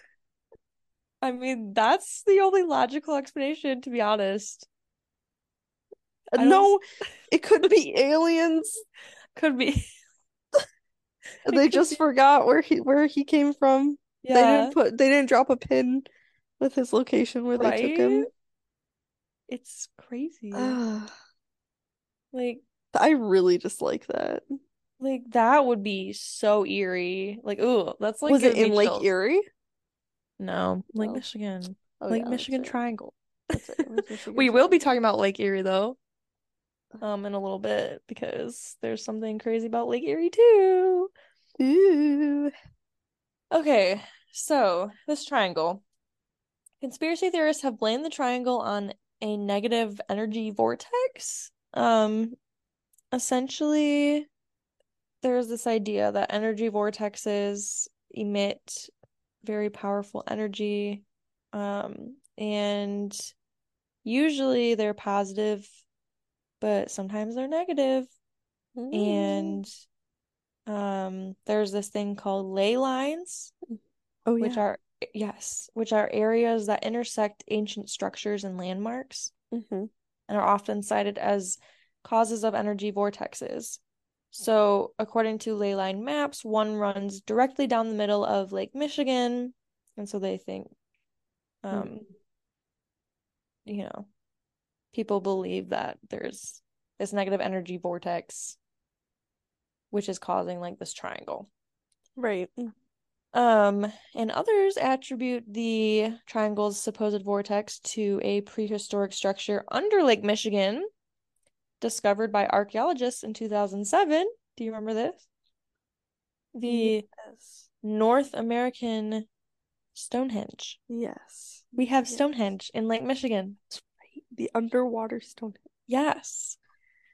I mean, that's the only logical explanation, to be honest. No, it could be aliens. Could be. They just forgot where he where he came from. Yeah. They didn't put they didn't drop a pin with his location where they took him. It's crazy. Like I really dislike that. like that would be so eerie. Like, ooh, that's like Was it in Lake chills. Erie? No, Lake No. Michigan. Oh Lake yeah, Michigan right. Triangle. Michigan We will be talking about Lake Erie though, um, in a little bit because there's something crazy about Lake Erie too. Ooh. Okay, so this triangle. Conspiracy theorists have blamed the triangle on a negative energy vortex. Um, essentially, there's this idea that energy vortexes emit very powerful energy, um, and usually they're positive, but sometimes they're negative. Mm. And um, there's this thing called ley lines, Oh which are yes, which are areas that intersect ancient structures and landmarks hmm and are often cited as causes of energy vortexes. So, according to ley line maps, one runs directly down the middle of Lake Michigan, and so they think, um, you know, people believe that there's this negative energy vortex, which is causing like this triangle. Right. Um, and others attribute the triangle's supposed vortex to a prehistoric structure under Lake Michigan, discovered by archaeologists in 2007. Do you remember this? The Yes. North American Stonehenge. Yes. We have Yes. Stonehenge in Lake Michigan. The underwater Stonehenge. Yes.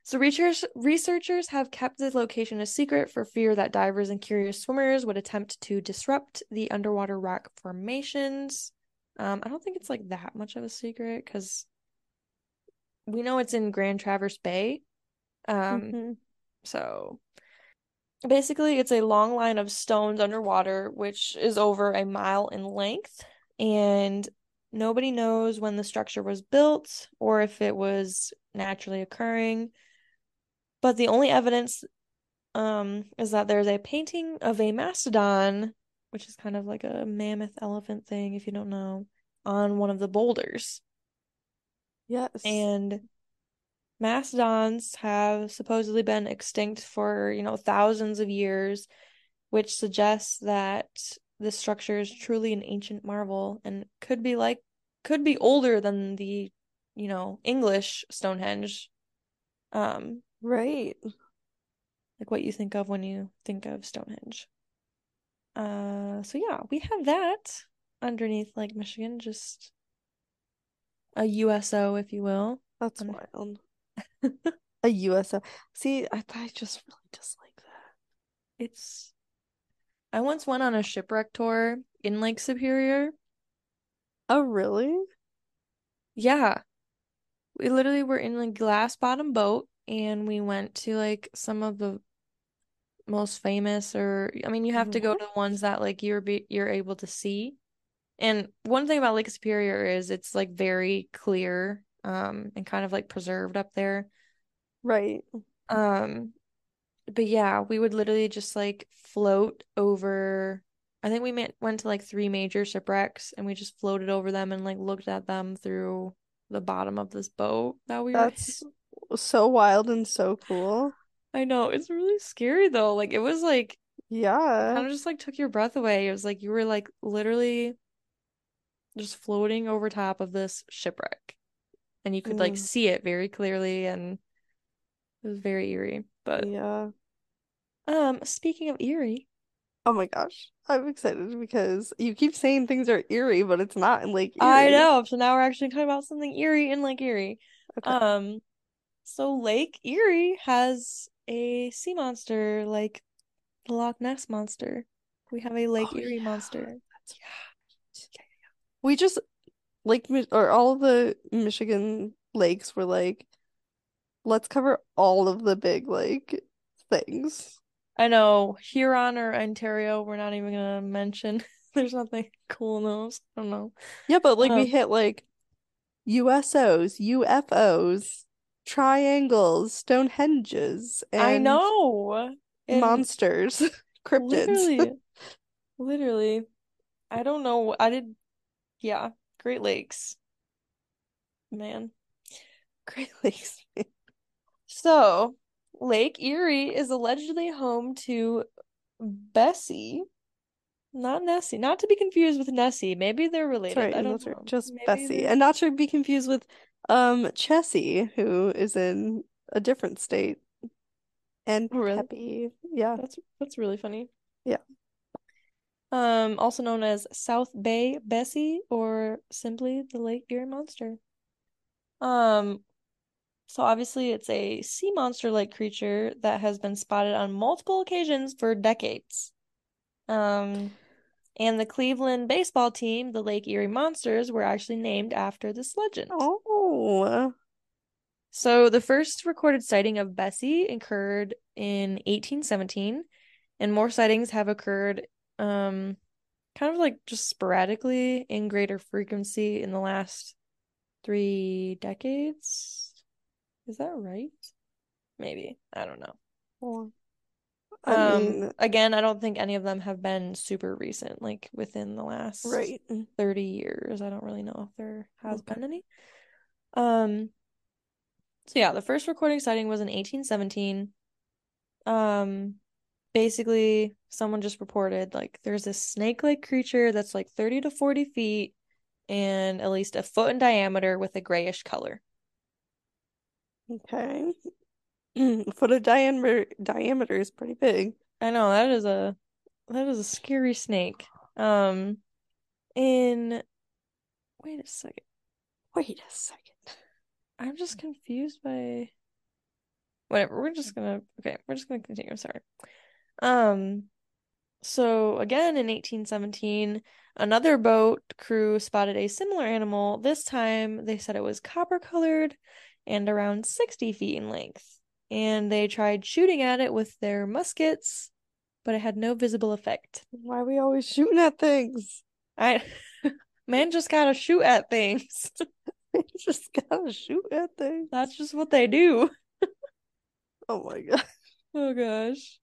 So research researchers have kept the location a secret for fear that divers and curious swimmers would attempt to disrupt the underwater rock formations. Um, I don't think it's like that much of a secret because we know it's in Grand Traverse Bay. Um, Mhm. so basically it's a long line of stones underwater, which is over a mile in length, and nobody knows when the structure was built or if it was naturally occurring. But the only evidence um is that there's a painting of a mastodon, which is kind of like a mammoth elephant thing, if you don't know, on one of the boulders. Yes. And mastodons have supposedly been extinct for, you know, thousands of years, which suggests that this structure is truly an ancient marvel and could be like could be older than the, you know, English Stonehenge. Um, Right. like what you think of when you think of Stonehenge. Uh, so yeah, we have that underneath Lake Michigan, just a USO, if you will. That's wild. A USO. See, I I just really dislike that. It's I once went on a shipwreck tour in Lake Superior. Oh, really? Yeah. We literally were in a glass bottom boat and we went to like some of the most famous or I mean you have to go to the ones that like you're be you're able to see. And one thing about Lake Superior is it's like very clear um and kind of like preserved up there. Right. Um but yeah, we would literally just like float over I think we met, went to like three major shipwrecks and we just floated over them and like looked at them through the bottom of this boat that we were in. So wild and so cool. I know, it's really scary though. Like it was like Yeah. kind of just like took your breath away. It was like you were like literally just floating over top of this shipwreck. And you could like Mm. see it very clearly and it was very eerie. But Yeah. um speaking of eerie, Oh my gosh. I'm excited because you keep saying things are eerie, but it's not in Lake I know. So now we're actually talking about something eerie in Lake Erie. Okay. Um, so Lake Erie has a sea monster like the Loch Ness monster. We have a Lake Oh, Erie yeah. monster. That's We just Lake or all the Michigan lakes were like, let's cover all of the big like things. I know Huron or Ontario, we're not even gonna mention. There's nothing cool in those. I don't know. Yeah, but like we Um, hit like USOs, UFOs, triangles, Stonehenges, and I know. And monsters, cryptids. literally, literally, I don't know. I did, yeah, Great Lakes, man. Great Lakes. So, Lake Erie is allegedly home to Bessie, not Nessie, not to be confused with Nessie. Maybe they're related. right, I don't know. Just Maybe Bessie. they're And not to be confused with um Chessie, who is in a different state. And oh, really? Peppy. Yeah. That's that's really funny. Yeah. Um, also known as South Bay Bessie or simply the Lake Erie Monster. Um, so obviously it's a sea monster-like creature that has been spotted on multiple occasions for decades. Um, and the Cleveland baseball team, the Lake Erie Monsters, were actually named after this legend. Oh. So the first recorded sighting of Bessie occurred in 1817, and more sightings have occurred um kind of like just sporadically in greater frequency in the last three decades. Is that right? Maybe. I don't know. I Um, mean, again, I don't think any of them have been super recent, like within the last right. 30 years. I don't really know if there has Okay. been any. Um, so yeah, the first recording sighting was in 1817. Um, basically, someone just reported like there's this snake-like creature that's like 30 to 40 feet and at least a foot in diameter with a grayish color. Okay. Foot of diameter diameter is pretty big. I know that is a that is a scary snake. Um, in wait a second. Wait a second. I'm just confused by whatever. We're just gonna okay, we're just gonna continue. Sorry. Um, so again in 1817, another boat crew spotted a similar animal. This time they said it was copper colored and around 60 feet in length. And they tried shooting at it with their muskets, but it had no visible effect. Why are we always shooting at things? I man just gotta shoot at things. Just gotta shoot at things. That's just what they do. Oh my God. Oh gosh.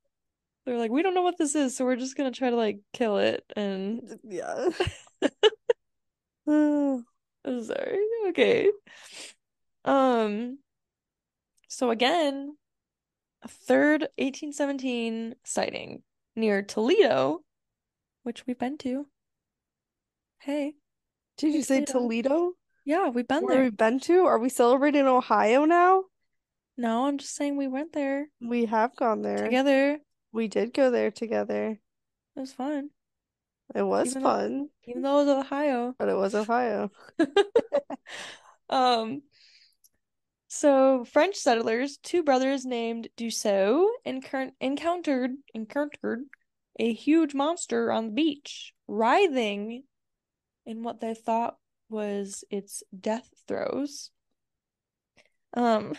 They're like, we don't know what this is, so we're just gonna try to like kill it and Yeah. I'm sorry. Okay. Um so again, a third 1817 sighting near Toledo, which we've been to. Hey. Did you say Toledo. Yeah, we've been Where there. we've been to? Are we celebrating Ohio now? No, I'm just saying we went there We have gone there. together. We did go there together. It was fun. It was Even though fun, even though it was Ohio. but it was Ohio. Um, so French settlers, two brothers named Dussault, encoun- encountered encountered a huge monster on the beach, writhing in what they thought was its death throes. Um,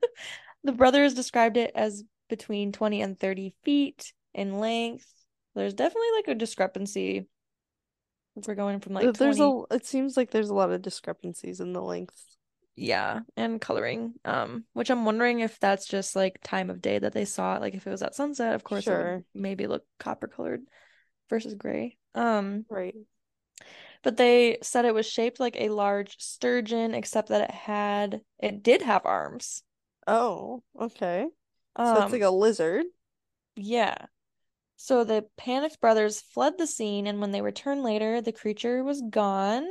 the brothers described it as between 20 and 30 feet in length. There's definitely like a discrepancy if we're going from like There's 20 a, it seems like there's a lot of discrepancies in the length. Yeah, and coloring. Um, which I'm wondering if that's just like time of day that they saw it. Like if it was at sunset, of course it would Sure. maybe look copper colored versus gray. Um, Right. but they said it was shaped like a large sturgeon, except that it had it did have arms. Oh, okay. So it's like Um, a lizard. yeah. So the panicked brothers fled the scene, and when they returned later, the creature was gone.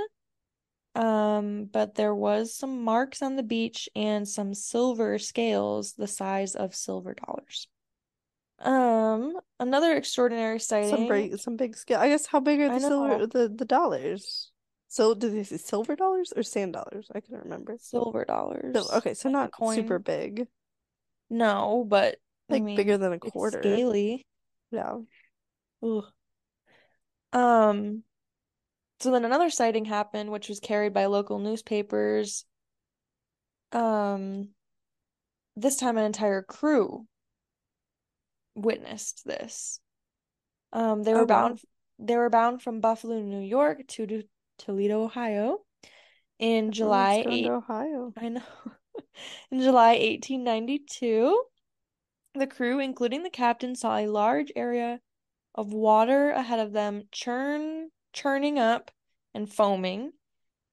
Um, but there was some marks on the beach and some silver scales the size of silver dollars. Um, another extraordinary sighting. Some big, some big scale. I guess how big are the silver, the the dollars? So did they say silver dollars or sand dollars? I couldn't remember. Silver So, dollars. okay, so Like not super big, No, but I like mean, bigger than a it's quarter. scaly. Yeah. Ugh. Um, so then another sighting happened, which was carried by local newspapers. Um, this time an entire crew witnessed this. Um, they were Oh, wow. bound they were bound from Buffalo, New York to, to Toledo, Ohio in July Everyone's going 8 to Ohio. I know. In July 1892, the crew, including the captain, saw a large area of water ahead of them churn churning up and foaming.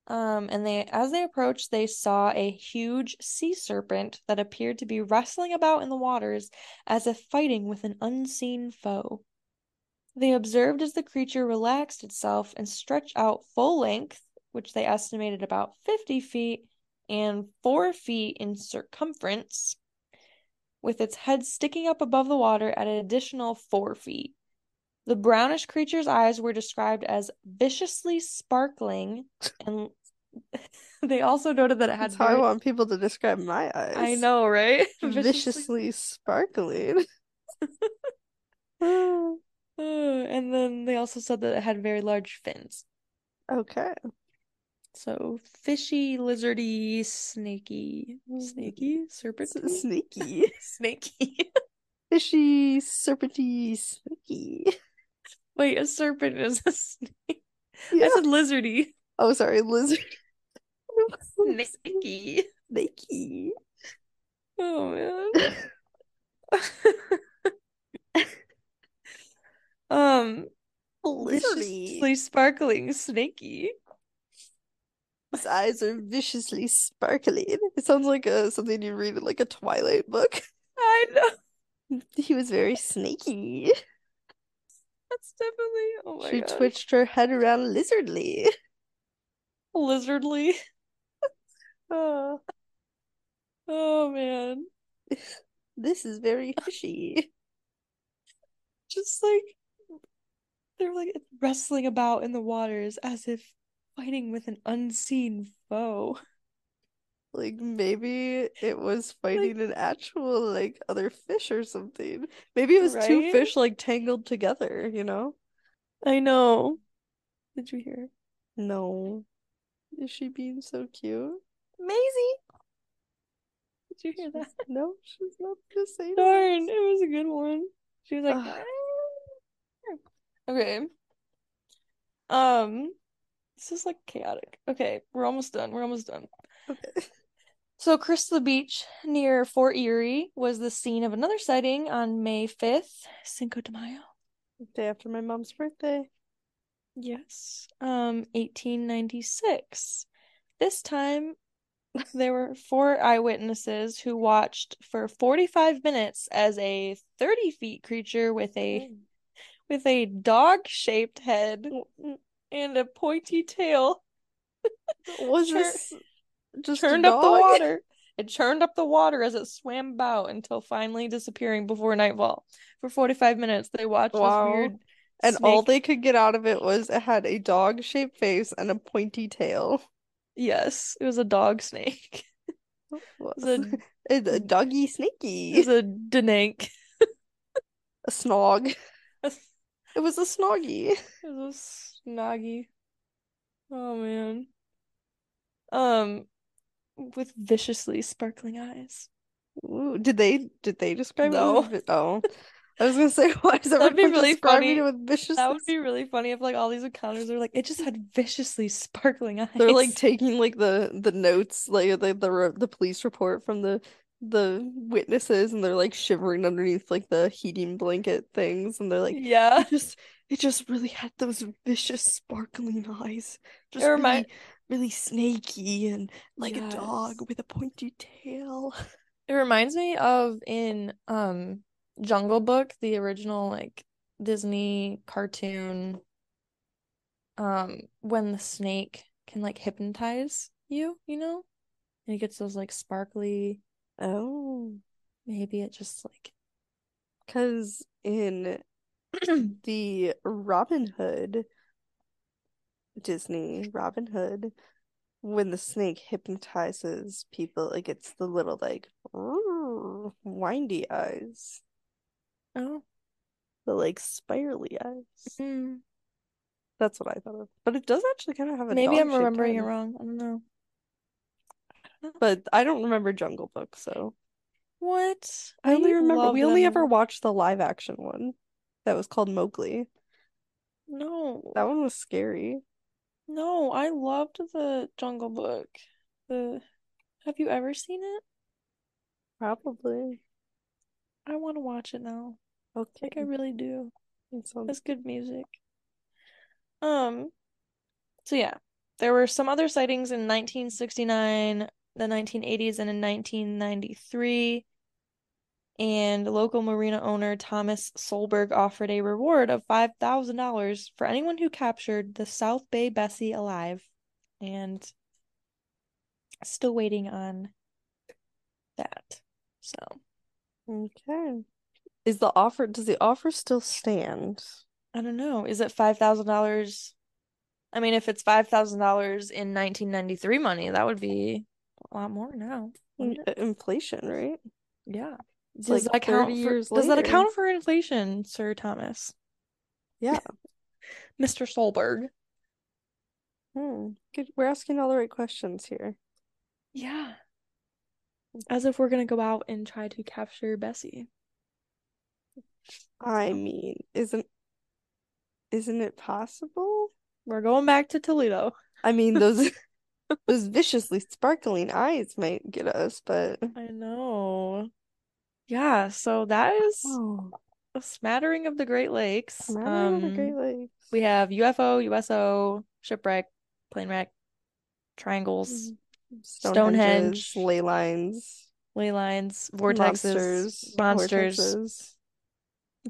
Um, and they as they approached, they saw a huge sea serpent that appeared to be wrestling about in the waters as if fighting with an unseen foe. They observed as the creature relaxed itself and stretched out full length, which they estimated about 50 feet and 4 feet in circumference, with its head sticking up above the water at an additional 4 feet. The brownish creature's eyes were described as viciously sparkling, and they also noted that it had That's how I want people to describe my eyes. I know, right? Viciously sparkling. Uh, and then they also said that it had very large fins. okay. So fishy, lizardy, snaky, snaky, S- serpenty, Sneaky. snaky. Fishy, serpenty, snaky. Wait, a serpent is a snake. Yeah. I said lizardy. Oh, sorry, lizard. Snaky. Snaky. Oh man. um, Lizardy. viciously sparkling snaky. His eyes are viciously sparkling. It sounds like a, something you read in like a Twilight book. I know. He was very snaky. That's definitely. Oh my She gosh. twitched her head around lizardly. Lizardly. Oh, Oh man. this is very fishy. Just like they're like wrestling about in the waters as if fighting with an unseen foe. Like maybe it was fighting an actual like other fish or something. Maybe it was two fish like tangled together, you know? I know. Did you hear? No. Is she being so cute? Maisie. Did you hear that? No, she's not gonna say Darn, that. it was a good one. She was like, "Ah." okay. Um, this is like chaotic. Okay, we're almost done. We're almost done. Okay. So, Crystal Beach near Fort Erie was the scene of another sighting on May 5th, Cinco de Mayo. The day after my mom's birthday. Yes. Um, 1896. This time there were four eyewitnesses who watched for 45 minutes as a 30 feet creature with a with a dog-shaped head and a pointy tail Was this just churned up the water. It churned up the water as it swam about until finally disappearing before nightfall. For 45 minutes, they watched Wow. this weird And all they could get out of it was it had a dog-shaped face and a pointy tail. Yes, it was a dog snake. It was a A, a doggy it was a dank. A snog. It It was a snoggy. It was a snoggy. Oh man. Um, with viciously sparkling eyes. Ooh, did they did they describe No. Oh. I was gonna say, why is That'd be everyone really describing funny. it with vicious? That would be really funny if like all these encounters are like it just had viciously sparkling eyes. They're like taking like the the notes, like the the the police report from the the witnesses, and they're like shivering underneath like the heating blanket things, and they're like, yeah. it just it just really had those vicious sparkling eyes, just It remind- really really snaky and like a dog with a pointy tail. It reminds me of in um Jungle Book, the original like Disney cartoon, um, when the snake can like hypnotize you, you know? And he gets those like sparkly, Oh, maybe it just like because in the Robin Hood Disney Robin Hood, when the snake hypnotizes people, it gets the little like windy eyes, oh. the like spirally eyes. Mm. That's what I thought of. But it does actually kind of have a Maybe I'm remembering it wrong. I don't know. But I don't remember Jungle Book, so What? I only remember we that only ever watched the live action one that was called Mowgli. No. That one was scary. No, I loved the Jungle Book. The Have you ever seen it? Probably. I want to watch it now. Okay. Like I really do. That sounds That's good music. Um, so yeah, there were some other sightings in 1969, the 1980s, and in 1993. And local marina owner Thomas Solberg offered a reward of $5,000 for anyone who captured the South Bay Bessie alive. And still waiting on that. So, okay. Is the offer, does the offer still stand? I don't know. Is it $5,000? I mean, if it's $5,000 in 1993 money, that would be a lot more now? In- uh, Inflation, right? Yeah. Does like that account for does that account for inflation, Sir Thomas? Yeah. Mr. Solberg. Hmm. Good. We're asking all the right questions here. Yeah. As if we're gonna go out and try to capture Bessie. I mean, isn't isn't it possible? We're going back to Toledo. I mean, those those viciously sparkling eyes might get us, but I know. Yeah, so that is oh, a smattering of the Great Lakes. of the Um, Great Lakes. we have UFO, USO, shipwreck, plane wreck, triangles, Stonehenges, Stonehenge. ley lines, ley lines, vortexes, monsters, monsters, vortexes,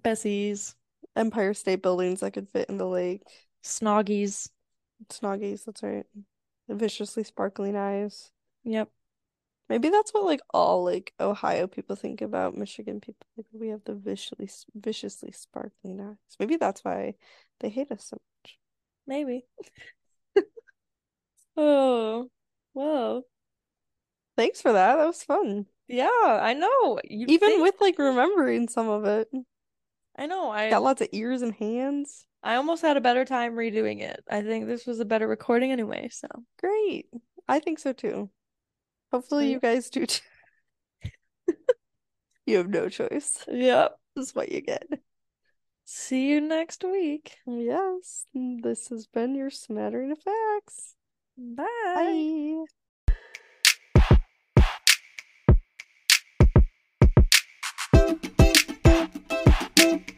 Bessies, Empire State Buildings that could fit in the lake, snoggies. snoggies. That's right. Viciously sparkling eyes. Yep. Maybe that's what like all like Ohio people think about Michigan people. Like we have the viciously viciously sparkling eyes. Maybe that's why they hate us so much. Maybe. Oh, well. Thanks for that. That was fun. Yeah, I know. You Even think with like remembering some of it. I know. I Got lots of ears and hands. I almost had a better time redoing it. I think this was a better recording anyway, so Great. I think so too. Hopefully, you guys do too. you have no choice. Yep. This is what you get. See you next week. Yes. This has been your smattering of facts. Bye. Bye. Thank you.